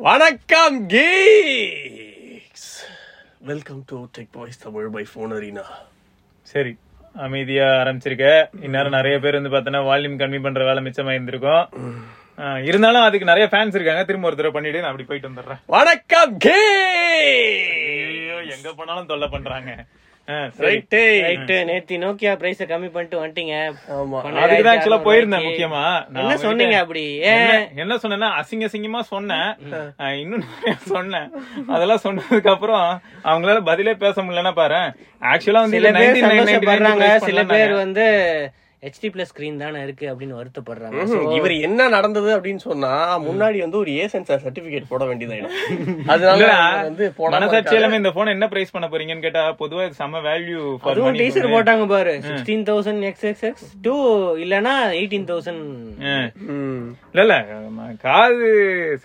வணக்கம் geeks welcome to tech boys Tamil by phone arena சரி அமைதியா ஆரம்பிச்சிருக்க. இந்நேரம் நிறைய பேர் வந்து பார்த்தோன்னா வால்யூம் கம்மி பண்ற வேலை மிச்சமா இருந்திருக்கும் இருந்தாலும் அதுக்கு நிறைய ஃபேன்ஸ் இருக்காங்க. திரும்ப ஒரு தடவை பண்ணிட்டு நான் அப்படி போயிட்டு வந்துடுறேன். வணக்கம் கே ஐயோ எங்க போனாலும் தொல்லை பண்றாங்க. ரைட்டு ரைட்டு நேத்தி நோக்கியா பிரைஸ கம்மி பண்ணிட்டு வந்துட்டீங்க. ஆமா. அதுக்கு தான் போயிருந்தேன் முக்கியமா. என்ன சொன்னீங்க அப்படி? என்ன- சொன்னேன்னா அசிங்க அசிங்கமா சொன்னேன் ஆஹ் இன்னும் சொன்னேன். அதெல்லாம் சொன்னதுக்கு அப்புறம் அவங்களால பதிலே பேச முடியலன்னா பாரு ஆக்சுவலா வந்து சில இல்ல பேர் 1999 சந்தோஷப்படுறாங்க. price சில. பேர் வந்து ஹெச்டி பிளஸ் ஸ்கிரீன் தானே இருக்கு அப்படின்னு வருத்தப்படுறாங்க. இவர் என்ன நடந்தது அப்படின்னு சொன்னா முன்னாடி வந்து ஒரு ஏ சென்சார் சர்டிபிகேட் போட வேண்டியதாயிடும். அதனால வந்து மனசாட்சி. எல்லாமே இந்த போன் என்ன பிரைஸ் பண்ண போறீங்கன்னு கேட்டா பொதுவா இது செம்ம வேல்யூ அதுவும் டீசர் போட்டாங்க பாரு. Sixteen thousand X X X two இல்லனா எயிட்டீன் தௌசண்ட். இல்ல இல்ல காது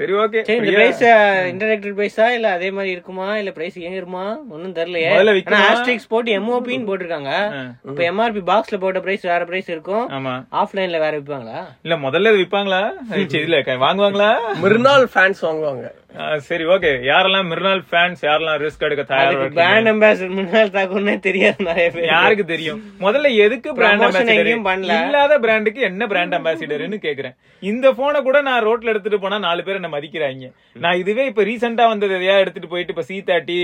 சரி ஓகே சரி இந்த பிரைஸ் இன்டராக்டட் பிரைஸா இல்ல அதே மாதிரி இருக்குமா? இல்ல பிரைஸ் ஏறுமா ஒண்ணும் தெரியலையே. ஆஸ்ட்ரிக்ஸ் போட்டு எம்ஓபின்னு போட்டிருக்காங்க. இப்ப எம்ஆர்பி பாக்ஸ்ல போட்ட பிரைஸ் வேற பிரைஸ் இருக்கும். ஆமா. ஆஃப்லைன்ல வேற விப்பாங்களா? இல்ல முதல்ல இது விப்பாங்களா? சரி, இல்ல வாங்குவாங்களா? மிருனால் ஃபேன்ஸ் வாங்குவாங்க. சரி ஓகே யாரெல்லாம் மிர்னால் ஃபேன்ஸ் யாரெல்லாம் ரிஸ்க் எடுக்க தயாரா? பிராண்ட் அம்பாசிடர் முன்னாள் தாக்குன்னே தெரியாது நிறைய பேர் யாருக்கு தெரியும்? முதல்ல எதுக்கு பிராண்ட் அம்பாசிடர். இல்லாத பிராண்டுக்கு என்ன பிராண்ட் அம்பாசிடர்னு கேக்குறேன். இந்த போனை கூட நான் ரோட்ல எடுத்துட்டு போனா நாலு பேர் என்ன மதிக்கிறாங்க? நான் இதுவே இப்ப ரீசெண்டா வந்தது எதையா எடுத்துட்டு போயிட்டு இப்ப சி தேர்ட்டி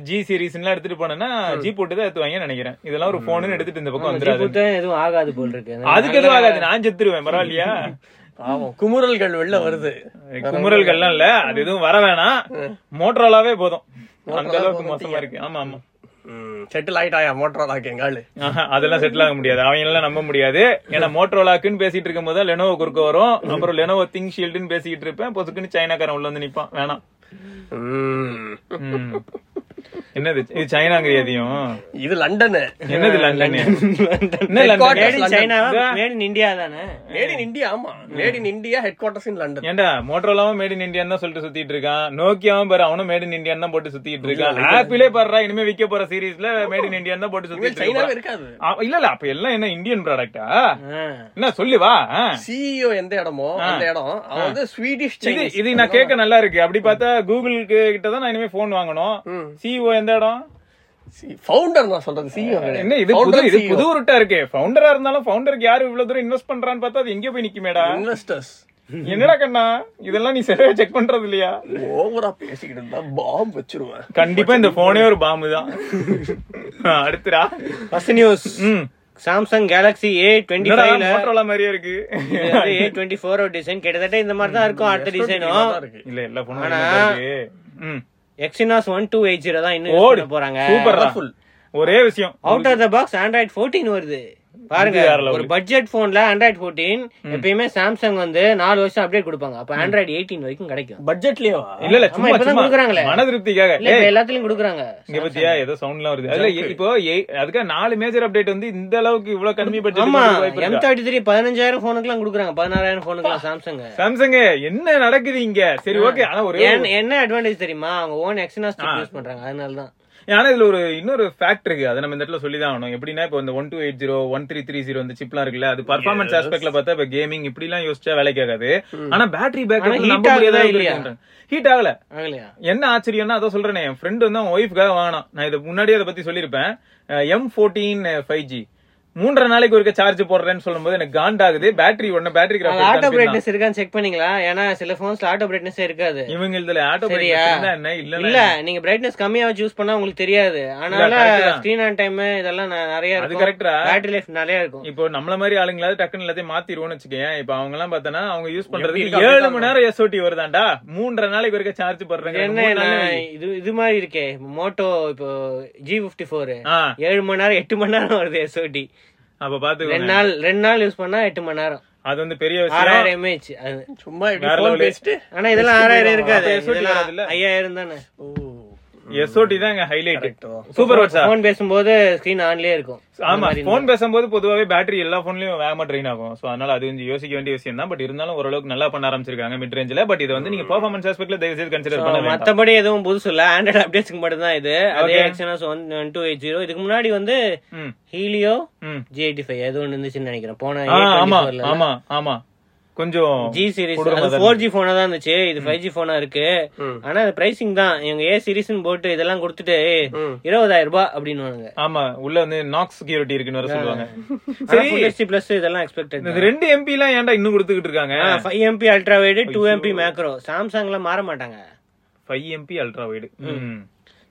ஜி சீரிஸ் எல்லாம் எடுத்துட்டு போனேன்னா ஜி போட்டு தான் எடுத்துவாங்கன்னு நினைக்கிறேன். இதெல்லாம் ஒரு போனுன்னு எடுத்துட்டு இந்த பக்கம் வந்துடாது எதுவும் ஆகாது போல் இருக்கு. அதுக்கு எதுவும் ஆகாது. நான் செத்துருவேன் பரவாயில்லையா? பாவம் குமுறல்கள் வெளில வருது. குமுறல்கள்லாம் இல்ல அது எதுவும் வர வேணாம். மோட்டரோலாவே போதும். அந்த அளவுக்கு மோசமா இருக்கு. ஆமா ஆமா. செட்டில் ஆயிட்டாயா மோட்டரோலாக்கு எங்க ஆளு. ஆஹா, அதெல்லாம் செட்டில் ஆக முடியாது. அவங்க எல்லாம் நம்ப முடியாது. ஏன்னா மோட்டரோலாக்குன்னு பேசிட்டு இருக்கும் போது லெனோவோ குறுக்க வரும். அப்புறம் லெனோவோ திங் ஷீல்டுன்னு பேசிட்டு இருப்பேன். பொசுக்குன்னு சைனாக்காரன் உள்ள வந்து நிப்பான். வேணாம். என்னது? இது சைனாங்கிற எதையும்? இது லண்டனு. என்னது லண்டன்? லண்டன். சைனாவா இதா? மேட் இன் இந்தியா தானே? மேட் இன் இந்தியா ஆமா. Made in India headquarters in London ஏன்டா மோட்டரோலாவும் மேட் இன் இந்தியா தான் சொல்லிட்டு சுத்திட்டு இருக்கான். நோக்கியாவும் பாரு அவனும் மேட் இன் இந்தியா தான் போட்டு சுத்திட்டு இருக்கான். ஆப்பிளே பாடுறா இனிமே விக்க போற சீரீஸ்ல மேட் இன் இந்தியா தான் போட்டு சுத்திட்டு சைனாவே இருக்கான் இருக்காது. இல்ல இல்ல அப்ப எல்லாம் என்ன இந்தியன் ப்ராடக்டா ஆ. என்ன சொல்லு வா. சிஇஓ எந்த இடமோ அந்த இடம். அவன் வந்து ஸ்வீடிஷ் இது நான் கேட்க நல்லா இருக்கு. அப்படி பார்த்தா கூகுளுக்கு கிட்ட தான் நான் இனிமே போன் வாங்கணும். சிஓ எந்த இடம்? ஃபவுண்டர் நான் சொல்றது சிஇஓ என்ன இது புது இது புது உருட்டா இருக்கு. ஃபவுண்டரா இருந்தாலும் ஃபவுண்டருக்கு யாரு இவ்வளவு தூரம் இன்வெஸ்ட் பண்றான்னு பார்த்தா அது எங்க போய் நிக்குமேடா. இன்வெஸ்டர்ஸ் என்னடா கண்ணா? இதெல்லாம் நீ சரியா செக் பண்றது இல்லையா? ஓவரா பேசிக்கிட்டு இருந்தா பாம்பு வச்சிருவேன். கண்டிப்பா இந்த போனே ஒரு பாம்பு தான். அடுத்துடா. First news Samsung Galaxy A twenty ஃபைவ்ல மாதிரியே இருக்கு. ஏ டுவெண்ட்டி ஃபோர் டிசைன் கிட்டத்தட்ட இந்த மாதிரி தான் இருக்கும் அடுத்த டிசைனும் இருக்கு. இல்ல எல்லா ம். Exynos one two eight zero தான் இன்னும் போறாங்க. ஒரே விஷயம். Out of the box Android 14 வருது. பாருங்க. ஒரு பட்ஜெட் போன்ல ஆண்ட்ராய்ட் 14 எப்பயுமே சாம்சங் வந்து நாலு வருஷம் அப்டேட் கொடுப்பாங்க. அப்ப ஆண்ட்ராய்ட் 18 வரைக்கும் கிடைக்கும். பட்ஜெட்லயேவா இல்ல இல்ல ஆமா, சும்மா இப்பதான் கொடுக்குறாங்களே. மன திருப்திக்காக இல்ல எல்லாத்துலயும் கொடுக்குறாங்க. இங்க பத்தியா ஏதோ சவுண்ட்லாம் வருது. அதுல இப்போ அதுக்காக நாலு மேஜர் அப்டேட் வந்து இந்த அளவுக்கு இவ்வளவு கம்மி ஆமா பட்ஜெட் எம் தேர்ட்டி த்ரீ பதினஞ்சாயிரம் போனுக்கு எல்லாம் கொடுக்குறாங்க. பதினாறாயிரம் போனுக்கு எல்லாம் சாம்சங் சாம்சங் என்ன நடக்குது இங்க? சரி ஓகே ஆனா ஒரு என்ன அட்வான்டேஜ் தெரியுமா? அவங்க ஓன் எக்ஸினாஸ் யூஸ் பண்றாங்க. அதனால தான் ஆனா இதுல ஒரு இன்னொரு ஃபேக்ட் இருக்கு. அதை நம்ம இந்த இடத்துல சொல்லி தான் ஆகணும். எப்படின்னா இப்போ இந்த one two eight zero one three three zero இந்த சிப்லாம் இருக்குல்ல அது பர்ஃபார்மன்ஸ் ஆஸ்பெக்ட்ல பார்த்தா இப்ப கேமிங் இப்படி எல்லாம் யோசிச்சா வேலைக்கு ஆகாது ஆனா பேட்டரி பேக்கப் நம்ப ஹீட் ஆகல. ஆகலையா? என்ன ஆச்சரியம்னா அதான் சொல்றேனே என் ஃப்ரெண்ட் வந்து அவன் ஒய்ஃப்காக வாங்கினான். நான் இதை முன்னாடியே அதை பத்தி சொல்லியிருப்பேன். எம் ஃபோர்டீன் ஃபைவ் ஜி மூன்றரை நாளைக்கு ஒருக்க சார்ஜ் போடுறேன்னு சொல்லும்போது எனக்கு காண்டாகுது பேட்டரி ஒன்னு பேட்டரி ஆட்டோ பிரைட்னஸ் இருக்கான்னு செக் பண்ணீங்களா? ஏன்னா சில போன்ஸ்ல ஆட்டோ பிரைட்னஸ் இருக்காது. இவங்க இதுல ஆட்டோ? என்ன? இல்ல இல்ல நீங்க பிரைட்னஸ் கம்மியா வச்சு யூஸ் பண்ணா உங்களுக்கு தெரியாது. அதனால. ஸ்கிரீன் ஆன் டைம் இதெல்லாம் நிறைய அது கரெக்டா பேட்டரி லைஃப் நிறைய இருக்கும். இப்போ நம்மள மாதிரி ஆளுங்களாவது டக்குன்னு எல்லாத்தையும் மாத்திருவோம்னு வச்சுக்கேன் இப்போ அவங்க எல்லாம் பார்த்தனா அவங்க யூஸ் இருக்கு ஏழு மணி நேரம் எஸ்ஓடி வருதாண்டா? மூன்றரை நாளைக்கு வரைக்கும் சார்ஜ் போடுறாங்க என்ன. இது இது மாதிரி இருக்கே. மோட்டோ இப்போ ஜி பிப்டி ஃபோர் ஏழு மணி நேரம் எட்டு மணி நேரம் வருது எஸ்ஓடி அப்ப ரெண்டு பாத்துக்கோங்க நாள் ரெண்டு நாள் யூஸ் பண்ணா எட்டு மணி நேரம். அது வந்து பெரிய விஷயம். ஆறாயிரம் எம்ஏஹெச் அது. சும்மா வேற ஆனா இதெல்லாம் ஆறாயிரம் இருக்காது? ஐயாயிரம் தானே. ஓ. எஸ்ஓடி தான் இங்க ஹைலைட். சூப்பர் வாட்ஸ்அப் போன் பேசும்போது ஸ்கிரீன் ஆன்லயே இருக்கும். ஆமா போன் பேசும்போது பொதுவாவே பேட்டரி எல்லா போன்லயும் வேகமா ட்ரெயின் ஆகும். சோ அதனால அது கொஞ்சம் யோசிக்க வேண்டிய விஷயம் தான். பட் இருந்தாலும் ஓரளவுக்கு நல்லா பண்ண ஆரம்பிச்சிருக்காங்க மிட் ரேஞ்சில பட் இதை வந்து நீங்க பெர்ஃபார்மன்ஸ் ஆஸ்பெக்ட்ல தயவு செய்து கன்சிடர் பண்ண மத்தபடி எதுவும் புதுசு இல்ல. ஆண்ட்ராய்ட் அப்டேட்ஸ்க்கு மட்டும் தான் இது. அதே. Exynos one one two eight zero இதுக்கு முன்னாடி வந்து ஹீலியோ. ஜி எயிட்டி ஃபைவ் எது ஒன்று இருந்துச்சுன்னு நினைக்கிறேன். போன ஆமா A24 ல. ஆமா ஆமா. கொஞ்சம் ஜி சீரிஸ் ஃபோர் ஜி போனா தான் இருந்துச்சு இது ஃபைவ் ஜி போனா இருக்கு. ஆனா அது பிரைசிங் தான். இவங்க ஏ சீரிஸ்னு போட்டு இதெல்லாம் கொடுத்துட்டு இருபதாயிரம் ரூபாய் அப்படின்னு ஆமா உள்ள வந்து நாக் செக்யூரிட்டி இருக்குன்னு வர சொல்லுவாங்க. சரி. பிளஸ் இதெல்லாம் எக்ஸ்பெக்டட் இந்த ரெண்டு எம்பி எல்லாம் ஏன்டா இன்னும் கொடுத்துக்கிட்டு இருக்காங்க? Five MP ultra wide two MP macro சாம்சங்ல மாற மாட்டாங்க. Five MP ultra wide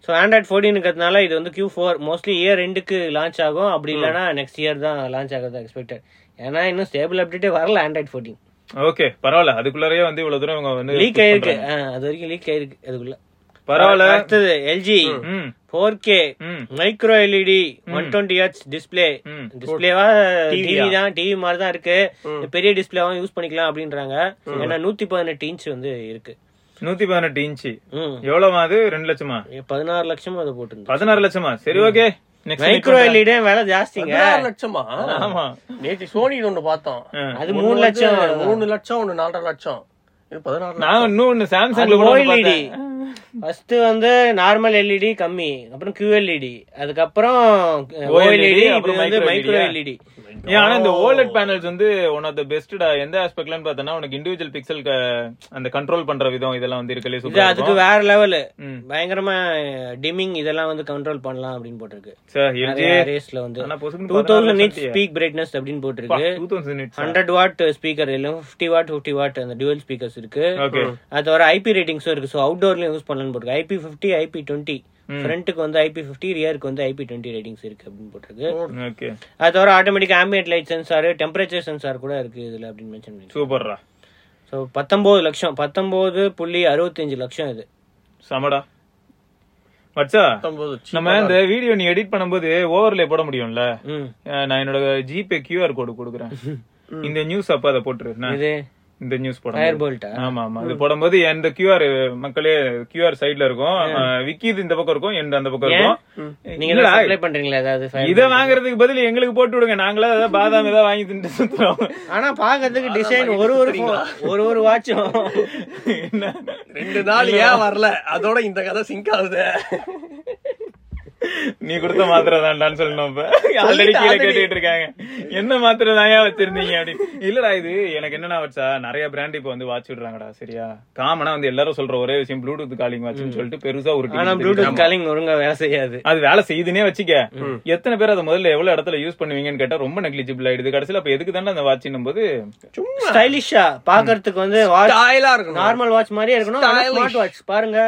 so Android ஃபோர்டீனுக்கிறதுனால இது வந்து கியூ ஃபோர் மோஸ்ட்லி இயர் ரெண்டுக்கு லான்ச் ஆகும். அப்படி இல்லைன்னா நெக்ஸ்ட் இயர் தான் லான்ச் ஆகிறது எக்ஸ்பெக்டட் ஏன்னா இன்னும் ஸ்டேபிள் அப்டேட்டே வரல ஆண்ட்ராய்ட் ஃபோர்டீன் ஓகே பரவாயில்ல. அதுக்குள்ளரே வந்து இவ்வளவு தூரம் இவங்க வந்து லீக் ஆயிருக்கு. அது வரைக்கும் லீக் ஆயிருக்கு அதுக்குள்ள. பரவாயில்ல. அடுத்தது LG four K micro LED one twenty H display டிஸ்பிளேவா TV தான் டிவி மாதிரி தான் இருக்கு. பெரிய டிஸ்பிளேவா யூஸ் பண்ணிக்கலாம் அப்படின்றாங்க. ஏன்னா நூத்தி பதினெட்டு இன்ச் வந்து இருக்கு. நூத்தி பதினெட்டு இன்ச்சு எவ்வளவு அது? ரெண்டு லட்சமா? பதினாறு லட்சம் அதை போட்டு பதினாறு லட்சமா? சரி ஓகே மைக்ரோ எல்இடி விலை ஜாஸ்திங்க. லட்சமா? ஆமா. நேற்று சோனி ஒண்ணு பார்த்தோம். அது மூணு லட்சம் மூணு லட்சம் ஒண்ணு நாலரை லட்சம். இது. நான் இன்னொன்னு ஒண்ணு ஓஎல்இடி. ஃபர்ஸ்ட் வந்து நார்மல் எல்இடி கம்மி. அப்புறம் QLED அதுக்கப்புறம் OLED, ஓஎல்இடி அப்புறம் அப்புறம் வந்து மைக்ரோ. எல்இடி ஏன் ஆனா இந்த ஓலெட் பேனல்ஸ் வந்து ஒன் ஆஃப் த பெஸ்ட்டா எந்த ஆஸ்பெக்ட்லன்னு பார்த்தனா உனக்கு இண்டிவிஜுவல் பிக்சலுக்கு அந்த கண்ட்ரோல் பண்ற விதம் இதெல்லாம் வந்து இருக்கலே சூப்பரா அதுக்கு வேற லெவல். பயங்கரமா டிமிங் இதெல்லாம் வந்து கண்ட்ரோல் பண்ணலாம் அப்படின்னு போட்டிருக்கு. சார் எல்ஜி நிறைய ரேஸ்ல வந்து. ஆனா பொசுக்குன்னு டூ தௌசண்ட் பதினாறு நிட்ஸ் ஸ்பீக் பிரைட்னஸ் அப்படின்னு போட்டிருக்கு. Two thousand nits hundred watt speaker இல்லை ஃபிஃப்டி வாட் ஃபிஃப்டி வாட் அந்த டியூவல் ஸ்பீக்கர்ஸ் இருக்கு. அது தவிர ஐபி ரேட்டிங்ஸும் இருக்கு. ஸோ அவுட்டோர்லயும் யூஸ் பண்ணலாம்னு போட்டிருக்கு. ஐபி ஃபிஃப்டி ஐபி டுவெண்ட்டி ஃப்ரண்ட்டுக்கு வந்து ஐபி ஃபிஃப்டி ரியருக்கு வந்து ஐபி டுவெண்ட்டி ரேட்டிங்ஸ் இருக்கு அப்படின்னு போட்டிருக்கு. ஓகே அது தவிர automatic ambient light sensor temperature sensor கூட இருக்கு இதுல அப்படின்னு மென்ஷன் பண்ணி சூப்பர்ரா. ஸோ பத்தொன்பது லட்சம் பத்தொன்பது புள்ளி அறுபத்தஞ்சு லட்சம் இது. சமடா. cheap நம்ம இந்த வீடியோ நீ எடிட் பண்ணும்போது ஓவர்லே போட முடியும்ல? நான் என்னோட ஜிபே கியூஆர் கோடு கொடுக்குறேன். இந்த நியூஸ் அப்ப அதை போட்டுரு இந்த நியூஸ் ஃபயர் போட போல்ட்டா ஆமா ஆமா இது போடும்போது இந்த கியூஆர் மக்களே கியூஆர் சைடுல இருக்கும். விக்கிது இந்த பக்கம் இருக்கும் எந்த அந்த பக்கம் இருக்கும். நீங்க சப்ளை பண்றீங்களா ஏதாவது இத வாங்குறதுக்கு பதில் எங்களுக்கு போட்டு விடுங்க. நாங்களே ஏதாவது பாதாம் ஏதாவது வாங்கி சுத்துறோம். ஆனா பாக்குறதுக்கு டிசைன் ஒரு ஒரு ஒரு ஒரு வாட்சும் ரெண்டு நாள் ஏன் வரல? அதோட இந்த கதை சிங்க் ஆகுது. நீ கொடுத்த மாத்திரை தான்டான்னு சொல்லணும் இப்ப. ஆல்ரெடி கீழே கேட்டுட்டு இருக்காங்க என்ன மாத்திரை ஏன் வச்சிருந்தீங்க அப்படின்னு இல்லடா இது எனக்கு என்னன்னா வச்சா நிறைய பிராண்ட் இப்ப வந்து வாட்ச் விடுறாங்கடா சரியா? காமனா வந்து எல்லாரும் சொல்ற ஒரே விஷயம் ப்ளூடூத் காலிங் வாட்ச்னு சொல்லிட்டு பெருசா ஒரு ஆனா ப்ளூடூத் காலிங் ஒழுங்கா வேலை செய்யாது. அது வேலை செய்யுதுன்னே வச்சுக்க. எத்தனை பேர் அதை முதல்ல எவ்வளவு இடத்துல யூஸ் பண்ணுவீங்கன்னு கேட்டா ரொம்ப நெக்லிஜிபிள் ஆயிடுது. கடைசியில அப்ப எதுக்கு தானே அந்த வாட்சின் போது ஸ்டைலிஷா பாக்குறதுக்கு வந்து ஸ்டைலா இருக்கணும். நார்மல் வாட்ச் மாதிரியே இருக்கணும். ஸ்மார்ட் வாட்ச் பாருங்க.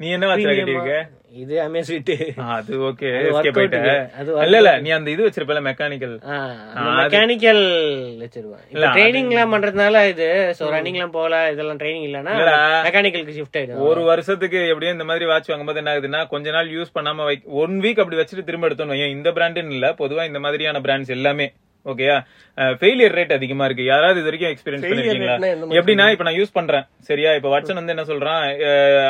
நீ என்ன வாட்ச் கட்டியிருக்க? இது அமேஸ்வீட் அது ஓகே. இல்ல இல்ல நீ அந்த இது வச்சிருப்பல மெக்கானிக்கல் மெக்கானிக்கல் வச்சிருவேன். இப்ப ட்ரைனிங் எல்லாம் பண்றதுனால இது சோ எல்லாம் போகல இதெல்லாம் ட்ரைனிங் இல்லனா. மெக்கானிக்கலுக்கு ஷிஃப்ட் ஆயிடும். ஒரு வருஷத்துக்கு எப்படியும் இந்த மாதிரி வாட்ச் வாங்கும்போது என்ன ஆகுதுன்னா கொஞ்ச நாள் யூஸ் பண்ணாம ஒன் வீக் அப்படி வச்சுட்டு திரும்ப எடுத்தோம் இந்த பிராண்டுன்னு இல்ல பொதுவா இந்த மாதிரியான பிராண்ட்ஸ் எல்லாமே. ஓகேயா ஃபெயிலியர் ரேட் அதிகமா இருக்கு. யாராவது இது வரைக்கும் எக்ஸ்பீரியன்ஸ் பண்ணிருக்கீங்களா? எப்படின்னா இப்ப நான் யூஸ் பண்றேன். சரியா? இப்ப வாட்சன் வந்து என்ன சொல்றான்?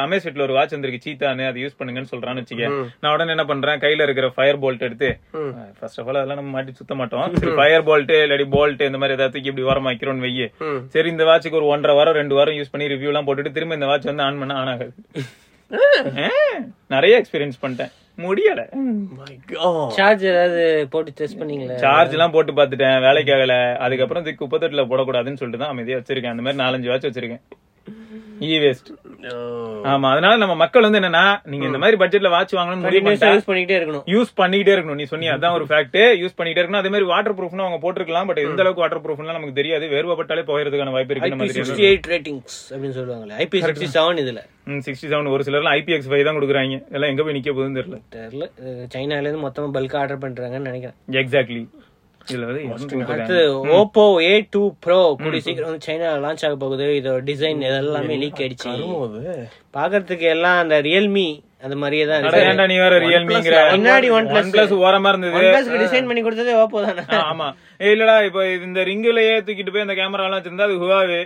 அமேஸ்வீட்ல ஒரு வாட்ச் வந்திருக்கு. சீத்தானு அது யூஸ் பண்ணுங்கன்னு சொல்றான்னு வச்சுக்க நான் உடனே என்ன பண்றேன்? கையில இருக்கிற ஃபயர் போல்ட் எடுத்து ஃபர்ஸ்ட் ஆஃப் ஆல் அதெல்லாம் நம்ம மாட்டி சுத்த மாட்டோம். சரி ஃபயர் போல்ட் இல்லாடி போல்ட் இந்த மாதிரி ஏதாவது இப்படி வாரம் வைக்கிறோம்னு வையே. சரி இந்த வாட்சுக்கு ஒரு ஒன்றரை வாரம் ரெண்டு வாரம் யூஸ் பண்ணி ரிவ்யூ எல்லாம் போட்டுட்டு திரும்ப இந்த வாட்ச் வந்து ஆன் பண்ண ஆன் ஆகாது. நிறைய எக்ஸ்பீரியன்ஸ் பண்ணிட்டேன். முடியல. சார்ஜ் ஏதாவது போட்டு டெஸ்ட் பண்ணீங்களா? சார்ஜ் எல்லாம் போட்டு பார்த்துட்டேன். வேலைக்கு ஆகல. அதுக்கப்புறம் இதுக்கு குப்பத்தொட்டில போடக்கூடாதுன்னு சொல்லிட்டு தான் அமைதியா வச்சிருக்கேன். அந்த மாதிரி நாலஞ்சு வாட்ச் வச்சிருக்கேன். E waste Oh. ஆமா அதனால நம்ம மக்கள் வந்து என்னன்னா நீங்க இந்த மாதிரி பட்ஜெட்ல வாட்ச் வாங்கணும்னு முடிவு யூஸ் பண்ணிட்டே இருக்கணும். யூஸ் பண்ணிட்டே இருக்கணும். நீ சொன்னியா அதான் ஒரு ஃபேக்ட் யூஸ் பண்ணிட்டே இருக்கணும். அதே மாதிரி வாட்டர் ப்ரூஃப்னு அவங்க போட்டிருக்கலாம். பட் எந்த அளவுக்கு வாட்டர் ப்ரூஃப்லாம் நமக்கு தெரியாது. வேர்வப்பட்டாலே போகிறதுக்கான வாய்ப்பு இருக்கு ஐபி நம்ம சிக்ஸ்டி எயிட் ரேட்டிங்ஸ் அப்படின்னு சொல்லுவாங்களே. ஐபி சிக்ஸ்டி செவன் இதுல. சிக்ஸ்டி செவன் ஒரு சிலர்லாம் ஐபிஎக்ஸ் ஃபைவ் தான் கொடுக்குறாங்க. எல்லாம் எங்க போய் நிக்க போகுதுன்னு தெரியல. தெரியல. இது சைனால இருந்து மொத்தமா பல்கா ஆர்டர் பண்றாங்கன்னு நினைக்கிறேன். எக்ஸாக்ட்லி அடுத்து ஓப்போ ஏ டூ ப்ரோ கூடிய சீக்கிரம் வந்து சைனா லான்ச் ஆக போகுது. இதோட டிசைன் இதெல்லாமே லீக் ஆயிடுச்சு. பாக்குறதுக்கு எல்லாம் அந்த ரியல்மி அந்த மாதிரியே தான் இருக்கு நீ வேற ரியல்மிங்கிற பின்னாடி OnePlus. ஒன் பிளஸ் ஓரமா இருந்தது. டிசைன் பண்ணி கொடுத்ததே ஓப்போ தானே. ஆமா. இல்லடா இப்ப இந்த ரிங்குலயே தூக்கிட்டு போய் அந்த கேமரா எல்லாம் வச்சிருந்தா அது ஹுவாவே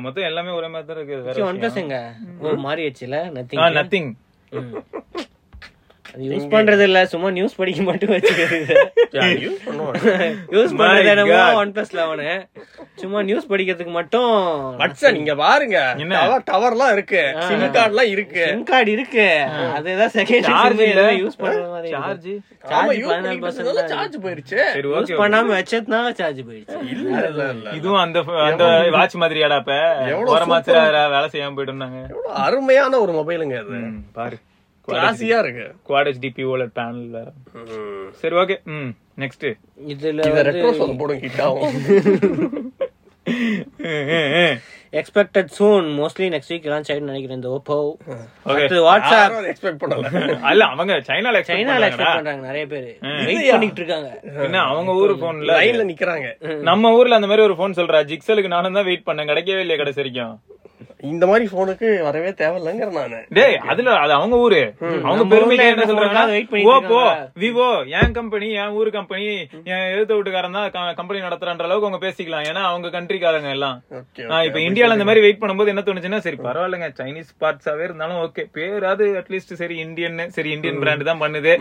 மொத்தம் எல்லாமே ஒரே மாதிரி தான் இருக்கு ஒன் பிளஸ் எங்க? ஓ மாறிடுச்சுல நத்திங் நத்திங் யூஸ் பண்றது இல்ல சும்மா நியூஸ் படிக்க மட்டும் வச்சுக்கிறது. யூஸ் பண்றது என்னமோ. ஒன் பிளஸ் லெவனு சும்மா நியூஸ் படிக்கிறதுக்கு மட்டும் வட்சன் இங்க பாருங்க. என்ன? டவர் டவர்லாம் இருக்கு. சிம் கார்டுலாம் இருக்கு. சிம் கார்டு இருக்கு. அதுதான் செகண்ட் சார்ஜ் யூஸ் பண்ற மாதிரி சார்ஜ் சார்ஜ் பதினாலு பர்சன்ட் சார்ஜ் போயிருச்சு. சரி யூஸ் பண்ணாம வச்சதுனால சார்ஜ் போயிடுச்சு இல்ல இல்ல இல்ல இதுவும் அந்த அந்த வாட்ச் மாதிரியாடா இப்ப எவ்வளவு வேலை செய்யாம போயிட்டு எவ்வளவு அருமையான ஒரு மொபைலுங்க அது. பாரு. கிளாசியா இருக்கு. குவாட் ஹெச்டிபி ஓலட் பேனல் வேற ம். சரி ஓகே ம் நெக்ஸ்ட் இதுல இத ரெட்ரோ போடும் ஹிட் ஆகும். Expected soon mostly next week launch ஆயிடும் நினைக்கிறேன் இந்த ஓப்போ அடுத்து வாட்ஸ்அப் எக்ஸ்பெக்ட் பண்ணல. அல்ல அவங்க சைனால சைனால எக்ஸ்பெக்ட் பண்றாங்க நிறைய பேர். வெயிட் பண்ணிட்டு இருக்காங்க என்ன அவங்க ஊரு போன்ல லைன்ல நிக்கிறாங்க. நம்ம ஊர்ல அந்த மாதிரி ஒரு போன் சொல்றா. ஜிக்சலுக்கு நானும் தான் வெயிட் பண்ணேன். கிடைக்கவே இல்லையா கடைசி வரைக்கும். இந்த மாதிரி போனுக்கு வரவே தேவையில்லைங்கிற நானு. டேய் அதுல அது அவங்க ஊரு. அவங்க பெருமையில என்ன சொல்றாங்கன்னா ஓப்போ. விவோ என் கம்பெனி என் ஊரு கம்பெனி என் எழுத்த வீட்டுக்காரன் தான் கம்பெனி நடத்துறன்ற அளவுக்கு அவங்க பேசிக்கலாம். ஏன்னா அவங்க கண்ட்ரிக்காரங்க எல்லாம். ஓகே ஆ, இப்ப இந்தியால இந்த மாதிரி வெயிட் பண்ணும்போது என்ன தோணுச்சுன்னா சரி பரவாயில்லைங்க. சைனீஸ் பார்ட்ஸாவே இருந்தாலும் ஓகே பேராது அட்லீஸ்ட் சரி இந்தியன் சரி இந்தியன் பிராண்ட் தான் பண்ணுது.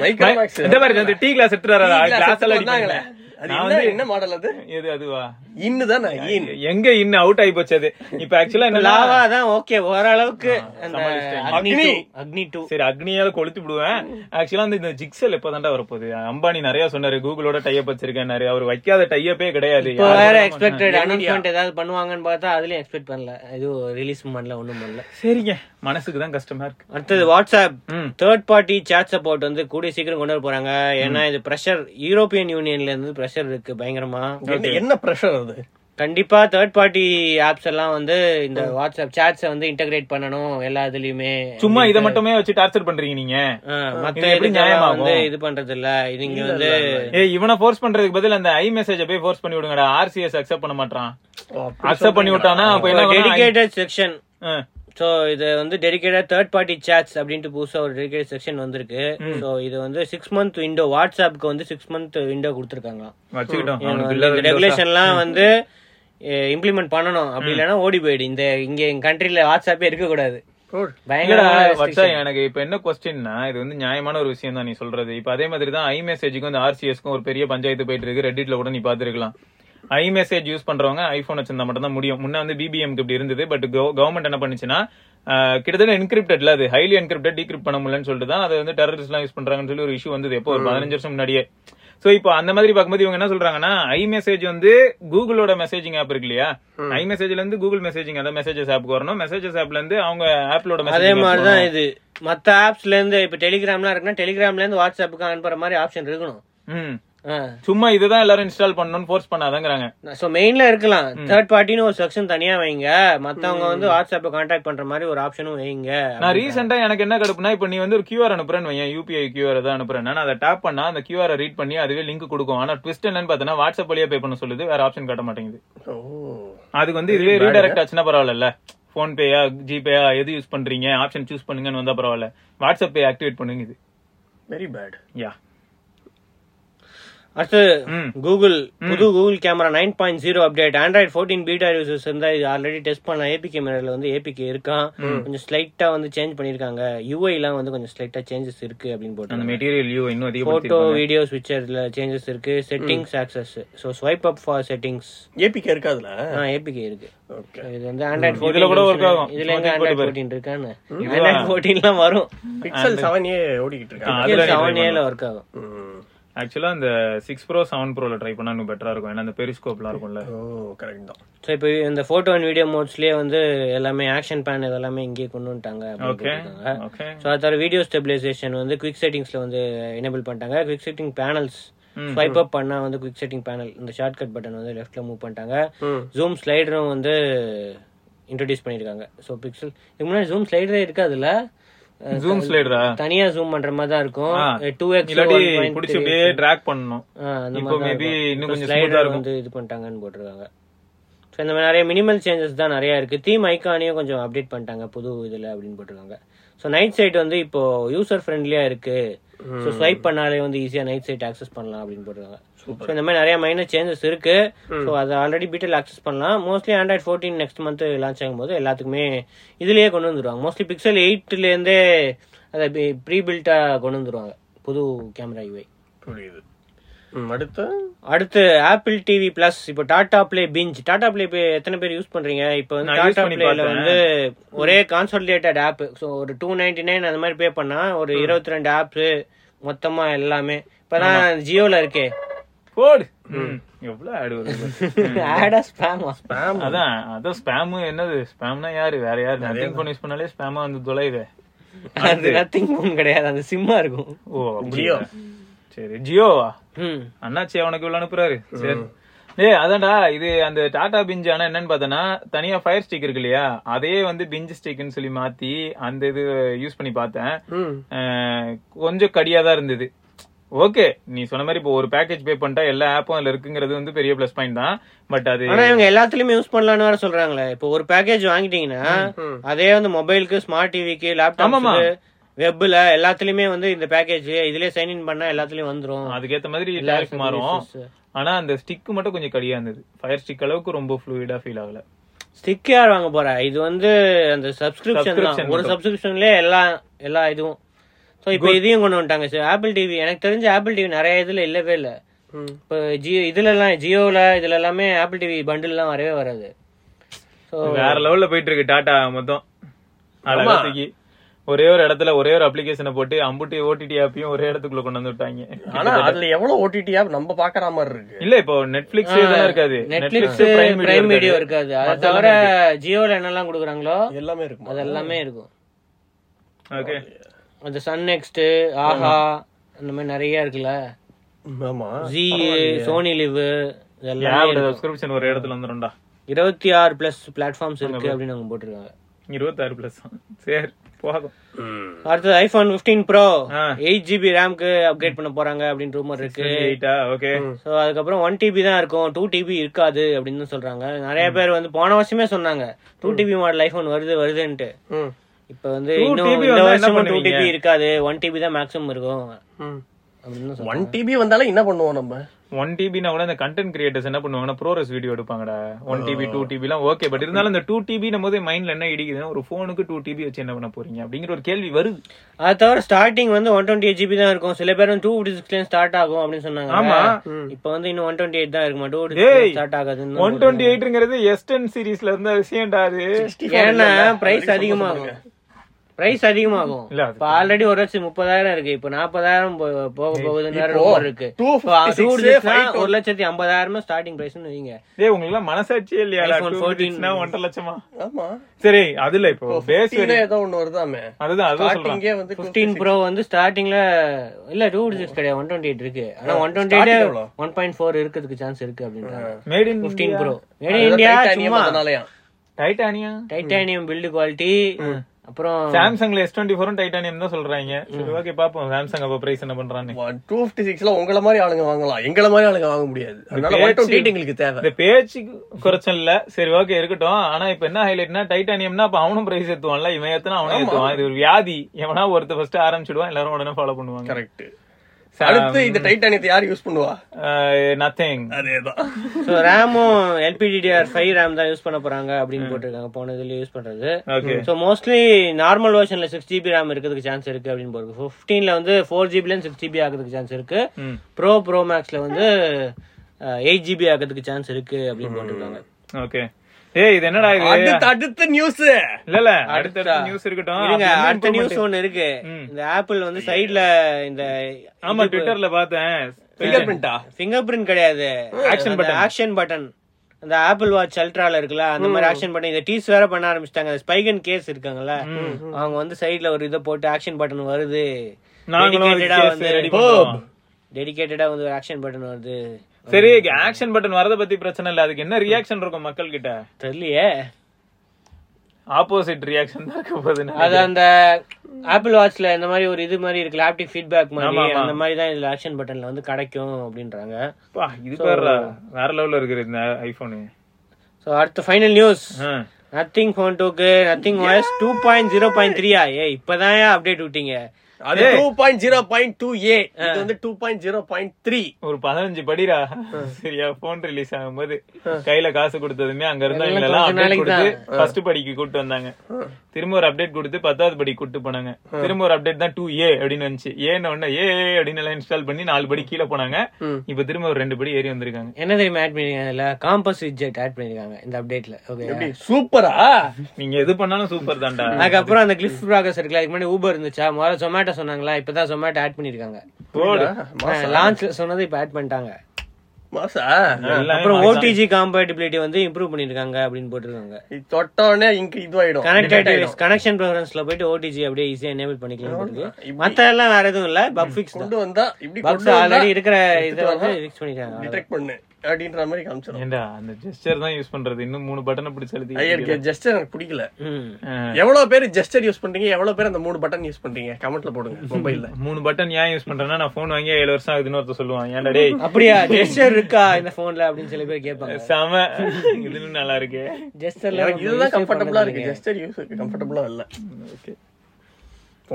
இந்த மாதிரி அந்த டீ கிளாஸ் எடுத்துறாரு கிளாஸ் எல்லாம் வந்தாங்களே. அடிப்பாங்களே. அது நான் என்ன வந்து என்ன மாடல் அது? எது அதுவா? இன்னு தானே இன் எங்க இன்னும் அவுட் ஆகி போச்சு அது. இப்ப ஆக்சுவலா என்ன லாவா தான் ஓகே ஓரளவுக்கு அந்த சமாளிச்சிட்டாங்க. அக்னி அக்னி. டூ அக்னி டூ சரி அக்னியால கொளுத்தி விடுவேன். ஆக்சுவலா இந்த ஜிக்சல் எப்பதான்டா வரப்போகுது? அம்பானி நிறைய சொன்னாரு கூகுளோட டைப் வச்சிருக்கேன் அவர் வைக்காத டைப்பே கிடையாது. வேற கூட எக்ஸ்பெக்டட் அனௌன்ஸ்மெண்ட் ஏதாவது பண்ணுவாங்கன்னு பார்த்தா அதுலயும் எக்ஸ்பெக்ட் பண்ணல. இது ரிலீஸ் பண்ணல ஒண்ணும் பண்ணல. சரிங்க. மனசுக்கு தான் கஷ்டமா இருக்கு. அடுத்தது வாட்ஸ்அப் ம். தேர்ட் பார்ட்டி chat சப்போர்ட் வந்து கூடிய சீக்கிரம் கொண்டு வர போறாங்க. ஏன்னா இது பிரஷர் யூரோப்பியன் யூனியன்ல இருந்து பிரஷர் இருக்கு பயங்கரமா. என்ன- என்ன பிரஷர் அது? கண்டிப்பா தேர்ட் பார்ட்டி ஆப்ஸ் எல்லாம் வந்து இந்த வாட்ஸ்அப் சாட்ஸ வந்து இன்டகிரேட் பண்ணணும் எல்லா இதுலயுமே சும்மா இதை மட்டுமே வச்சு டார்ச்சர் பண்றீங்க நீங்க? மத்த எப்படி நியாயமாகும்? வந்து இது பண்றது இல்ல இங்க வந்து ஏய் இவனை ஃபோர்ஸ் பண்றதுக்கு பதில் அந்த ஐ மெசேஜ் போய் ஃபோர்ஸ் பண்ணி விடுங்கடா. ஆர்சிஎஸ் அக்செப்ட் பண்ண மாட்டான் அக்செப்ட் பண்ணி விட்டானா அப்ப என்ன பண்ணணும்? Dedicated section. சோ இது வந்து டெடிகேட்டட் தேர்ட் பார்ட்டி சாட்ஸ் அப்படின்ட்டு புதுசா ஒரு டெடிகேட் செக்ஷன் வந்திருக்கு. சோ இது வந்து சிக்ஸ் மந்த் விண்டோ வாட்ஸ்அப்க்கு வந்து சிக்ஸ் மந்த் விண்டோ கொடுத்துருக்காங்க. ரெகுலேஷன்லாம் வந்து இம்ப்ளிமெண்ட் பண்ணணும். அப்படி இல்லைன்னா ஓடி போயிடு. இந்த இங்க எங்க கண்ட்ரில வாட்ஸ்அப்பே இருக்க கூடாது பயங்கர இல்லடா, வச்சா எனக்கு இப்ப என்ன கொஸ்டின்னா இது வந்து நியாயமான ஒரு விஷயம் தான் நீ சொல்றது. இப்ப அதே மாதிரி தான் ஐ மெசேஜுக்கும் இந்த ஆர்சிஎஸ்க்கும் ஒரு பெரிய பஞ்சாயத்து போயிட்டு இருக்கு. ரெட்டிட்ல கூட நீ பாத்துருக்கலாம் ஐ மெசேஜ் யூஸ் பண்றவங்க ஐபோன் வச்சிருந்தா மட்டும் தான் முடியும். முன்ன வந்து பிபிஎம்க்கு இப்படி இருந்தது பட் கவர்மெண்ட் என்ன பண்ணுச்சுன்னா கிட்டத்தட்ட என்கிரிப்டட்ல அது ஹைலி என்கிரிப்டட் டீக்ரிப்ட் பண்ண முடியலன்னு சொல்லிட்டு தான் அதை வந்து டெரரிஸ்ட் எல்லாம் யூஸ் பண்றாங்கன்னு சொல்லி ஒரு இஷ்யூ வந்தது. எப்போ ஒரு பதினஞ்சு வருஷம் முன்னாடியே. சோ இப்போ அந்த மாதிரி பார்க்கும்போது இவங்க என்ன சொல்றாங்கன்னா ஐ மெசேஜ் வந்து கூகுளோட மெசேஜிங் ஆப் இருக்கு இல்லையா? ஐ மெசேஜ்ல இருந்து கூகுள் மெசேஜிங் அந்த மெசேஜஸ் ஆப்க்கு வரணும். மெசேஜஸ் ஆப்ல இருந்து அவங்க ஆப்லோட அதே மெசேஜ் மாதிரிதான் இது. மத்த ஆப்ஸ்ல இருந்து இப்ப டெலிகிராம்லாம் இருக்குன்னா டெலிகிராம்ல இருந்து வாட்ஸ்அப்புக்கு அனுப்புற மாதிரி ஆப்ஷன் இருக்கணும். சும்மா இதுதான் எல்லாரும் இன்ஸ்டால் பண்ணணும்னு ஃபோர்ஸ் பண்ணாதங்கறாங்க. சோ மெயின்ல இருக்கலாம். தேர்ட் பார்ட்டின்னு ஒரு செக்ஷன் தனியா வைங்க. மத்தவங்க வந்து வாட்ஸ்அப்ப கான்டாக்ட் பண்ற மாதிரி ஒரு ஆப்ஷனும் வைங்க. நான் ரீசெண்டா எனக்கு என்ன கடுப்புனா இப்போ நீ வந்து ஒரு கியூஆர் அனுப்புறேன்னு வையன். யூபிஐ கியூஆர் தான் அனுப்புறேன். நான் அதை டேப் பண்ணா அந்த கியூஆர் ரீட் பண்ணி அதுவே லிங்க் கொடுக்கும். ஆனா ட்விஸ்ட் என்னன்னு பார்த்தனா வாட்ஸ்அப் வழியா பே பண்ண சொல்லுது. வேற ஆப்ஷன் காட்ட மாட்டேங்குது. அதுக்கு வந்து இதுவே ரீடைரக்ட் ஆச்சுன்னா பரவாயில்ல போன் பேயா ஜிபேயா எது யூஸ் பண்றீங்க? ஆப்ஷன் சூஸ் பண்ணுங்கன்னு வந்தா பரவாயில்ல. வாட்ஸ்அப் பே ஆக்டிவேட் பண்ணுங்க இது. வெரி பேட் யா அடுத்து. கூகுள் புது Google camera nine point zero update Android fourteen beta users இருந்தா இது ஆல்ரெடி டெஸ்ட் பண்ண ஏபி கேமரால வந்து ஏபிகே இருக்கான் கொஞ்சம் ஸ்லைட்டா வந்து சேஞ்ச் பண்ணிருக்காங்க. யூஐ எல்லாம் வந்து கொஞ்சம் ஸ்லைட்டா சேஞ்சஸ் இருக்கு அப்படின்னு போட்டு அந்த மெட்டீரியல் யூ இன்னும் போட்டோ வீடியோ ஸ்விட்சர்ல சேஞ்சஸ் இருக்கு. Settings access so swipe up for settings APK இருக்காதுல ஆ ஏபிகே இருக்கு. இது வந்து ஆண்ட்ராய்ட் ஃபோர்டீன் கூட work ஆகும். இதுல எங்க ஆண்ட்ராய்ட் ஃபோர்டீன் இருக்கான்னு? ஆண்ட்ராய்ட் ஃபோர்டீன்லாம் வரும். பிக்சல் செவன் ஏ ஓடிக்கிட்டு அதுல try செவன் ஏல. ஒர்க் ஆகும். ம். ஆக்சுவலா அந்த சிக்ஸ் ப்ரோ செவன் ப்ரோல ட்ரை பண்ணா இன்னும் பெட்டரா இருக்கும். ஏன்னா அந்த பெரிஸ்கோப்லாம் இருக்கும்ல. ஓ கரெக்ட் தான். ஸோ இப்போ இந்த ஃபோட்டோ அண்ட் வீடியோ மோட்ஸ்லயே வந்து எல்லாமே ஆக்ஷன் பேன் இதெல்லாமே இங்கேயே கொண்டு வந்துட்டாங்க ஓகே. ஓகே ஸோ அது தவிர வீடியோ ஸ்டெபிலைசேஷன் வந்து குவிக் செட்டிங்ஸ்ல வந்து எனேபிள் பண்ணிட்டாங்க. Quick setting panels swipe up பண்ணா வந்து குவிக் செட்டிங் பேனல் இந்த ஷார்ட்கட் பட்டன் வந்து லெஃப்ட்ல மூவ் பண்ணிட்டாங்க. ஜூம் ஸ்லைடரும் வந்து இன்ட்ரடியூஸ் பண்ணிருக்காங்க ஸோ பிக்சல் இதுக்கு முன்னாடி ஜூம் ஸ்லைடரே இருக்காதுல்ல? ஜூம் ஸ்லைடரா தனியா ஜூம் பண்ற மாதிரி தான் இருக்கும். ஆ. டூ எக்ஸ் இல்லாட்டி புடிச்சு அப்படியே டிராக் பண்ணணும். அந்த இப்போ மேபி இன்னும் கொஞ்சம் ஸ்மூத்தா இருக்கும். வந்து இது பண்ணிட்டாங்கன்னு போட்டிருக்காங்க. ஸோ இந்த மாதிரி நிறைய மினிமல் சேஞ்சஸ் தான் நிறைய இருக்கு. தீம் ஐக்கானையும் கொஞ்சம் அப்டேட் பண்ணிட்டாங்க புது இதுல அப்படின்னு போட்டிருக்காங்க. ஸோ நைட் சைட் வந்து இப்போ யூசர் ஃப்ரெண்ட்லியா இருக்கு ஸோ ஸ்வைப் பண்ணாலே வந்து ஈஸியா நைட் சைட் ஆக்சஸ் பண்ணலாம் அப்படின்னு போட்டிருக்காங்க. ஸோ இந்த மாதிரி நிறைய மைனர் சேஞ்சஸ் இருக்கு. ஸோ அதை ஆல்ரெடி பீட்டல் ஆக்சஸ் பண்ணலாம். Mostly Android fourteen next month launch ஆகும்போது எல்லாத்துக்குமே இதுலயே கொண்டு வந்துருவாங்க. மோஸ்ட்லி பிக்சல் எயிட்ல இருந்தே அதை ப்ரீ பில்ட்டா கொண்டு வந்துருவாங்க. புது கேமரா யூஐ புரியுது. அடுத்து? அடுத்து ஆப்பிள் டிவி பிளஸ் இப்போ Tata Play Binge Tata Play எத்தனை பேர் யூஸ் பண்றீங்க? இப்போ வந்து டாடா ப்ளேல. வந்து ஒரே கான்சோலிடேட்டட் ஆப் ஸோ ஒரு டூ நைன்டி நைன் அந்த மாதிரி பே பண்ணா ஒரு இருபத்தி ரெண்டு ஆப்ஸ் மொத்தமா எல்லாமே. இப்பதான் ஜியோல இருக்கே. போடு. எவ்வளவு ஆடு வருது ஆடா ஸ்பேமா ஸ்பேம் அதான் அதான் ஸ்பேம் என்னது? ஸ்பேம்னா யாரு? வேற யாரு? நத்திங் போன் யூஸ் பண்ணாலே ஸ்பேமா வந்து தொலைவே அது நத்திங் ஃபோன் கிடையாது. அந்த சிம்மா இருக்கும். ஓ ஜியோ. சரி ஜியோவா அண்ணாச்சி அவனுக்கு இவ்வளவு அனுப்புறாரு. சரி. ஏய் அதான்டா இது அந்த டாடா பிஞ்ச் ஆனா என்னன்னு பார்த்தனா தனியா ஃபயர் ஸ்டிக் இருக்கு இல்லையா? அதையே வந்து பிஞ்ச் ஸ்டிக்னு சொல்லி மாத்தி அந்த இது யூஸ் பண்ணி பார்த்தேன். கொஞ்சம் கடியா தான் இருந்தது. ஓகே நீ சொன்ன மாதிரி இப்போ ஒரு பேக்கேஜ் பே பண்ணிட்டா எல்லா ஆப்பும் அதுல இருக்குங்கிறது வந்து பெரிய ப்ளஸ் பாயிண்ட் தான். பட் அது ஆனா இவங்க எல்லாத்துலயுமே யூஸ் பண்ணலாம்னு வேற சொல்றாங்களே. இப்போ ஒரு பேக்கேஜ் வாங்கிட்டீங்கன்னா. அதே வந்து மொபைலுக்கு ஸ்மார்ட் டிவிக்கு. லேப்டாப்க்கு வெப்ல எல்லாத்துலயுமே வந்து இந்த பேக்கேஜ் இதுலயே சைன் இன் பண்ணா எல்லாத்துலயும் வந்துரும். அதுக்கேத்த மாதிரி டாரிஃப் மாறும். ஆனா அந்த ஸ்டிக் மட்டும் கொஞ்சம் கடியா இருந்தது. ஃபயர் ஸ்டிக் அளவுக்கு ரொம்ப ஃப்ளூயிடா ஃபீல் ஆகல. ஸ்டிக் யார் வாங்க போறா? இது வந்து அந்த சப்ஸ்கிரிப்ஷன் ஒரு. சப்ஸ்கிரிப்ஷன்லயே எல்லா எல்லா இதுவும். சோ இப்போ இதையும் கொண்டு வந்துட்டாங்க. சார் ஆப்பிள் டிவி எனக்கு தெரிஞ்ச ஆப்பிள் டிவி நிறைய இதுல இல்லவே இல்ல. ம். இப்போ ஜியோ இதுல எல்லாம் ஜியோல இதுல எல்லாமே ஆப்பிள் டிவி பண்டில் எல்லாம் வரவே வராது. ஸோ வேற லெவல்ல போயிட்டு இருக்கு டாடா மொத்தம். ஒரே ஒரு இடத்துல ஒரே ஒரு அப்ளிகேஷனை போட்டு அம்புட்டி ஓடிடி ஆப்பையும் ஒரே இடத்துக்குள்ள கொண்டு வந்து விட்டாங்க. ஆனா அதுல எவ்வளவு ஓடிடி ஆப் நம்ம பாக்குற மாதிரி இருக்கு? இல்ல இப்போ நெட்ஃபிளிக்ஸ் இதெல்லாம் இருக்காது. Netflix Prime Video Prime Video இருக்காது. இருக்காது. அதை தவிர ஜியோல என்னெல்லாம் கொடுக்குறாங்களோ எல்லாமே இருக்குமா. அது எல்லாமே இருக்கும். ஓகே அந்த சன் நெக்ஸ்ட் ஆஹா அந்த மாதிரி நிறைய இருக்குல்ல? ஆமா. ஜி சோனி லிவ் இதெல்லாம் சப்ஸ்கிரிப்ஷன் ஒரு இடத்துல வந்துரும்டா. இருபத்தி ஆறு பிளஸ் பிளாட்ஃபார்ம்ஸ் இருக்கு அப்படின்னு அவங்க போட்டிருக்காங்க. இருபத்தாறு பிளஸ் சரி போகும் ம். அடுத்தது ஐபோன் 15 ப்ரோ ஆ. எயிட் ஜிபி ரேம்க்கு அப்கிரேட் பண்ண போறாங்க அப்படின்னு ரூமர் இருக்கு. ஓகே ஸோ அதுக்கப்புறம் ஒன் டிபி தான் இருக்கும். டூ டிபி இருக்காது அப்படின்னு சொல்றாங்க. நிறைய பேர் வந்து போன வருஷமே சொன்னாங்க. டூ டிபி மாடல் ஐபோன் வருது வருதுன்ட்டு. ம். இப்போ வந்து 2 இன்னும் இந்த வருஷமும் டூ? டிபி இருக்காது. ஒன் டிபி தான் மேக்ஸிமம் இருக்கும். ஒன் டிபி வந்தாலும் என்ன பண்ணுவோம் நம்ம? ஒன் டிபினா கூட இந்த கண்டென்ட் கிரியேட்டர்ஸ் என்ன பண்ணுவாங்கன்னா ப்ரோரஸ் வீடியோ எடுப்பாங்கடா. ஒன் டிபி டூ டிபி எல்லாம் ஓகே பட் இருந்தாலும் இந்த டூ டிபி போது மைண்ட்ல என்ன இடிக்குதுன்னா ஒரு போனுக்கு டூ டிபி வச்சு என்ன பண்ண போறீங்க? அப்படிங்கிற ஒரு கேள்வி வருது. அது தவிர ஸ்டார்டிங் வந்து ஒன் டுவெண்ட்டி எயிட் ஜிபி தான் இருக்கும். சில பேர் வந்து டூ ஃபிஃப்டி சிக்ஸ்ல ஸ்டார்ட் ஆகும் அப்படின்னு சொன்னாங்க ஆமா. இப்போ வந்து இன்னும் ஒன் டுவெண்ட்டி எயிட் தான் இருக்குமா? டூ ஸ்டார்ட் ஆகாதுன்னு ஒன் டுவெண்ட்டி எயிட்ங்கிறது எஸ்டன் சீரீஸ்ல இருந்த விஷயம்டா அது. ஏன்னா பிரைஸ் அதிகமாகும். பிரைஸ் அதிகமாகும். இல்ல, அது இப்ப ஆல்ரெடி ஒரு லட்சம் முப்பதாயிரம் இருக்கு. இப்ப நாற்பதாயிரம் போக போகுதுன்னு இருக்கு. 256 256 ஒரு லட்சத்தி ஐம்பதாயிரமே ஸ்டார்டிங் பிரைஸ்னு வைங்க. டேய் உங்களுக்கு மனசாட்சியே iPhone 14 ஒன்றரை லட்சமா? ஆமா. சரி அதுல இப்போ பேஸ் 15 ஏதோ ஒண்ணு வருதாமே? அதுதான் சொல்றேன். வந்து 15 ப்ரோ வந்து ஸ்டார்டிங்ல இல்ல டூ சிக்ஸ் கிடையாது ஒன் டுவெண்ட்டி எயிட் இருக்கு. ஆனா ஒன் டுவெண்ட்டி starting எயிட் எவ்வளவு? ஒன் பாயிண்ட் ஃபோர் இருக்கிறதுக்கு சான்ஸ் இருக்கு அப்படின்றாங்க. மேட் இன் பிப்டீன் ப்ரோ அதுதான் இந்தியா titanium சும்மா. அதனாலயா? டைட்டானியா டைட்டானியம் பில்டு குவாலிட்டி அப்புறம் சாம்சங்ல எஸ் டுவெண்ட்டி ஃபோரும் டைட்டானியம் தான் சொல்றாங்க. சரி ஓகே பாப்போம். சாம்சங் அப்ப பிரைஸ் என்ன பண்றான்னு. டூ பிப்டி சிக்ஸ்ல உங்கள மாதிரி ஆளுங்க வாங்கலாம். எங்கள மாதிரி ஆளுங்க வாங்க முடியாது. அதனால எங்களுக்கு தேவை. இந்த பேச்சுக்கு குறைச்சல் இல்ல. சரி ஓகே இருக்கட்டும். ஆனா இப்ப என்ன ஹைலைட்னா டைட்டானியம்னா அப்ப அவனும் பிரைஸ் ஏத்துவான்ல. இவன் ஏத்துனா அவனும் ஏத்துவான். இது ஒரு வியாதி. எவனா ஒருத்த ஃபர்ஸ்ட் ஆரம்பிச்சிடுவான் எல்லாரும் உடனே ஃபாலோ பண்ணுவாங்க. கரெக்ட் அடுத்து இந்த டைட்டானியத்தை யார் யூஸ் பண்ணுவா? நத்திங் அதேதான். ஸோ ரேமும் எல்பிடிடிஆர் ஃபைவ் ரேம் தான் யூஸ் பண்ண போறாங்க அப்படின்னு போட்டிருக்காங்க. போன இதுல யூஸ் பண்றது. ஓகே ஸோ மோஸ்ட்லி நார்மல் வெர்ஷன்ல சிக்ஸ் ஜிபி ரேம் இருக்கிறதுக்கு சான்ஸ் இருக்கு அப்படின்னு போருக்கு ஃபிஃப்டீன்ல வந்து ஃபோர் ஜிபில சிக்ஸ் ஜிபி ஆகிறதுக்கு சான்ஸ் இருக்கு. ப்ரோ ப்ரோ மேக்ஸ்ல வந்து எயிட் ஜிபி ஆகிறதுக்கு சான்ஸ் இருக்கு அப்படின்னு போட்டிருக்காங்க. ஓகே ஏய் இது என்னடா இது? அடுத்த அடுத்த நியூஸ் இல்ல இல்ல அடுத்த. நியூஸ் இருக்கட்டும். அடுத்த? நியூஸ் ஒன்னு இருக்கு. இந்த ஆப்பிள் வந்து சைடுல இந்த ஆமா ட்விட்டர்ல பார்த்தேன். ஃபிங்கர் பிரிண்டா ஃபிங்கர் பிரிண்ட் கிடையாது. Action button. ஆக்ஷன் பட்டன் அந்த ஆப்பிள் வாட்ச் அல்ட்ரால இருக்குல்ல அந்த மாதிரி ஆக்ஷன் பட்டன் இந்த டீஸ் வேற பண்ண ஆரம்பிச்சிட்டாங்க. ஸ்பைகன் கேஸ் இருக்காங்கல்ல அவங்க வந்து சைடுல ஒரு இதை போட்டு ஆக்ஷன் பட்டன் வருது. டெடிகேட்டடா வந்து. டெடிகேட்டடா வந்து ஆக்ஷன் பட்டன் வருது. சரி ஆக்ஷன் பட்டன் வரத பத்தி பிரச்சனை இல்ல. அதுக்கு என்ன ரியாக்ஷன் இருக்கும் மக்கள் கிட்ட தெரியலையே. ஆப்போசிட் ரியாக்ஷன் தான் இருக்க போகுது அது அந்த ஆப்பிள் வாட்ச்ல இந்த மாதிரி ஒரு இது மாதிரி இருக்கு ஆப்டிக் ஃபீட்பேக் மாதிரி. அந்த மாதிரி தான் இதுல ஆக்ஷன் பட்டன்ல வந்து கிடைக்கும் அப்படின்றாங்க. இது வேற லெவல்ல இருக்குது இந்த ஐபோனு சோ அடுத்த ஃபைனல் நியூஸ் நத்திங் ஃபோன் டூக்கு Nothing voice two point zero point த்ரீயா ஏ இப்பதான் அப்டேட் விட்டீங்க. அது two point zero point two ஏ இது வந்து two point zero point three ஒரு பதினஞ்சு படிடா. சரியா போன் ரிலீஸ் ஆகும்போது. கையில காசு கொடுத்ததுமே அங்க இருந்தவங்க எல்லாம் அப்டேட் கொடுத்து ஃபர்ஸ்ட் படிக்கு கூட்டு வந்தாங்க. திரும்ப ஒரு அப்டேட் கொடுத்து பத்தாவது படி கூட்டு போனாங்க. திரும்ப ஒரு அப்டேட் தான் டூ ஏ அப்படின்னு வந்துச்சு. ஏன்னு ஒண்ணு ஏ அப்படின்னு எல்லாம் இன்ஸ்டால் பண்ணி நாலு படி கீழே போனாங்க. இப்ப திரும்ப ஒரு ரெண்டு படி ஏறி வந்திருக்காங்க. என்ன தெரியுமா ஆட் பண்ணிருக்காங்க காம்பஸ் விஜெட் ஆட் பண்ணிருக்காங்க இந்த அப்டேட்ல ஓகே சூப்பரா நீங்க எது பண்ணாலும் சூப்பர் தான்டா. அதுக்கப்புறம் அந்த கிளிஃப் ப்ராகஸ் இருக்குல்ல அதுக்கு முன்னாடி ஊபர் இருந்துச்சா? முதல்ல ஜொமேட்டோ சொன்னாங்களா? இப்பதான் ஜொமேட்டோ ஆட் பண்ணிருக்காங்க. போடு. லான்ச்ல சொன்னது இப்ப ஆட் பண்ணிட்டாங்க. அப்புறம். ஓடிஜி காம்பேட்டிபிலிட்டி வந்து இம்ப்ரூவ் பண்ணிருக்காங்க அப்படின்னு போட்டிருக்காங்க. இது தொட்டோடனே இங்க இதுவாயிடும். கனெக்ஷன் ப்ரோக்ராம்ஸ்ல போயிட்டு ஓடிஜி அப்படியே ஈஸியா எனேபிள் பண்ணிக்கலாம் மத்த எல்லாம் வேற எதுவும் இல்ல பக் ஃபிக்ஸ் கொண்டு வந்தா இப்படி ஆல்ரெடி இருக்கிற இதை வந்து ஃபிக்ஸ் பண்ணிருக்காங்க டிடெக்ட் பண்ணு. அப்படின்ற மாதிரி காமிச்சிடும் ஏண்டா அந்த ஜெஸ்டர் தான் யூஸ் பண்றது. இன்னும் மூணு பட்டனை பிடிச்சு எழுதி ஐயா ஜெஸ்டர் எனக்கு பிடிக்கல. ம். எவ்வளவு பேர் ஜெஸ்டர் யூஸ் பண்றீங்க? எவ்வளவு பேர் அந்த மூணு பட்டன் யூஸ் பண்றீங்க? கமெண்ட்ல போடுங்க மொபைல்ல மூணு பட்டன் ஏன் யூஸ் பண்றேன்னா நான் போன் வாங்கி ஏழு வருஷம் ஆகுதுன்னு ஒருத்தர் சொல்லுவான் ஏன்டா டேய்? அப்படியா? ஜெஸ்டர் இருக்கா இந்த போன்ல அப்படின்னு சில பேர் கேட்பாங்க. செம. இது நல்லா இருக்கு. ஜெஸ்டர்ல எனக்கு இதுதான் கம்ஃபர்டபுளா இருக்கு. ஜெஸ்டர் யூஸ் கம்ஃபர்டபுளா இல்ல.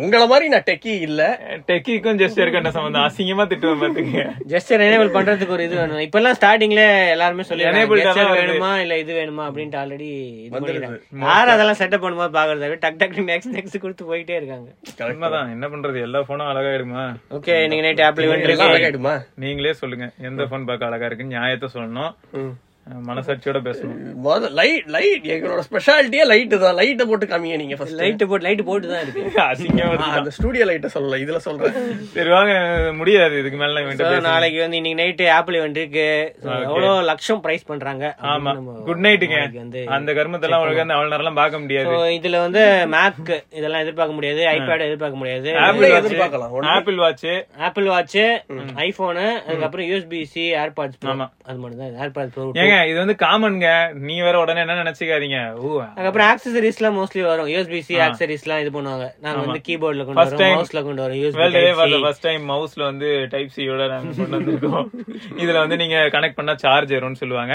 உங்கள மாதிரி நான் டெக்கி இல்ல. டெக்கிக்கும் ஜெஸ்டருக்கு என்ன சம்பந்தம்? அசிங்கமா திட்டுவேன் பாத்துக்க ஜெஸ்டர் எனேபிள் பண்றதுக்கு ஒரு இது வேணும். இப்ப எல்லாம் ஸ்டார்டிங்ல எல்லாருமே சொல்லி. வேணுமா இல்ல இது வேணுமா அப்படின்ட்டு ஆல்ரெடி யாரும் அதெல்லாம் செட்டப் பண்ணும்போது பாக்குறது? டக் டக் நெக்ஸ்ட் நெக்ஸ்ட் கொடுத்து போயிட்டே இருக்காங்க. உண்மைதான். என்ன பண்றது? எல்லா போனும் அழகாயிடுமா? ஓகே நீங்க நைட் ஆப்பிள் இருக்கு அழகாயிடுமா? நீங்களே சொல்லுங்க. எந்த போன் பார்க்க அழகா இருக்கு நியாயத்தை சொல்லணும். மனசாட்சியோட பேசணும். முதல்ல லைட் லைட் எங்களோட ஸ்பெஷாலிட்டியே லைட் தான். லைட்டை போட்டு காமிங்க நீங்க ஃபர்ஸ்ட் லைட் போட்டு லைட் போட்டு தான் இருக்கு. அசிங்கமா இருக்கு. அந்த ஸ்டூடியோ லைட்டை சொல்லல இதுல சொல்றேன். சரி வாங்க முடியாது. இதுக்கு மேல பேச நாளைக்கு வந்து இன்னைக்கு நைட் ஆப்பிள் இவெண்ட் இருக்கு. எவ்வளவு லட்சம் பிரைஸ் பண்றாங்க? ஆமா. குட் நைட்டுங்க வந்து அந்த கர்மத்தெல்லாம் ஒழுங்கா அந்த அவ்வளவு நேரம் பார்க்க முடியாது. இதுல வந்து மேக் இதெல்லாம் எதிர்பார்க்க முடியாது. ஐபேட் எதிர்பார்க்க முடியாது. ஆப்பிள் எதிர்பார்க்கலாம். Watch Apple watch Apple watch iPhone அதுக்கப்புறம் யூஎஸ்பி சி ஏர்பாட்ஸ் அது மட்டும் தான் ஏர்பாட்ஸ் ப்ரோ ஏங்க இது வந்து காமன்ங்க நீ வேற உடனே என்ன நினைச்சுக்காதீங்க. அதுக்கப்புறம் ஆக்சசரிஸ்லாம் மோஸ்ட்லி வரும். யூஎஸ்பி சி ஆக்சசரிஸ்லாம் இது பண்ணுவாங்க. நாங்க வந்து கீபோர்ட்ல கொண்டு வரோம் மவுஸ்ல கொண்டு வரோம் யூஎஸ்பி ஃபர்ஸ்ட் டைம் மவுஸ்ல வந்து டைப் சியோட நாங்க கொண்டு வந்திருக்கோம். இதுல வந்து நீங்க கனெக்ட் பண்ணா சார்ஜ் ஏறும்னு சொல்லுவாங்க.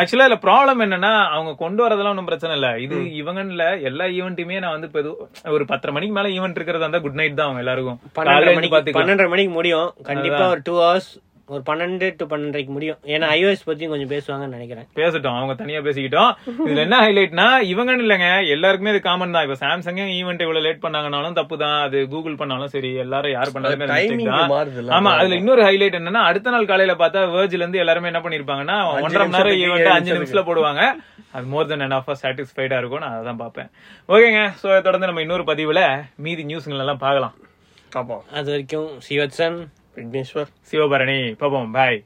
ஆக்சுவலா இதுல ப்ராப்ளம் என்னன்னா அவங்க கொண்டு வரதெல்லாம் ஒன்றும் பிரச்சனை இல்ல. இது இவங்கன்ல எல்லா ஈவெண்ட்டுமே நான் வந்து இப்ப ஒரு பத்தரை மணிக்கு மேல ஈவெண்ட் இருக்கிறது வந்து குட் நைட் தான் அவங்க எல்லாருக்கும். பன்னெண்டரை மணிக்கு முடியும். கண்டிப்பா ஒரு டூ ஹவர்ஸ் ஒரு பன்னெண்டு டு பன்னெண்டரைக்கு முடியும். ஏன்னா ஐஓஎஸ் பத்தியும் கொஞ்சம் பேசுவாங்கன்னு நினைக்கிறேன். பேசட்டும். அவங்க தனியா பேசிக்கிட்டோம். இதுல என்ன ஹைலைட்னா இவங்கன்னு இல்லைங்க. எல்லாருக்குமே இது காமன் தான். இப்ப சாம்சங் ஈவெண்ட் இவ்வளவு லேட் பண்ணாங்கனாலும் தப்பு தான் அது கூகுள் பண்ணாலும் சரி எல்லாரும் யார் பண்ணாலுமே ஆமா அதுல இன்னொரு ஹைலைட் என்னன்னா அடுத்த நாள் காலையில பார்த்தா வேர்ஜ்ல இருந்து எல்லாருமே என்ன பண்ணிருப்பாங்கன்னா ஒன்றரை மணி நேரம் ஈவெண்ட் அஞ்சு நிமிஷத்துல போடுவாங்க. அது மோர் தென் என் ஆஃப் சாட்டிஸ்ஃபைடா இருக்கும் நான் அதான் பார்ப்பேன். ஓகேங்க. சோ தொடர்ந்து நம்ம இன்னொரு பதிவுல மீதி நியூஸ்கள் எல்லாம் பார்க்கலாம். பாப்போம் அது வரைக்கும் சிவத்சன் விக்னேஸ்வர் சிவபரணி பாப்போம் பாய்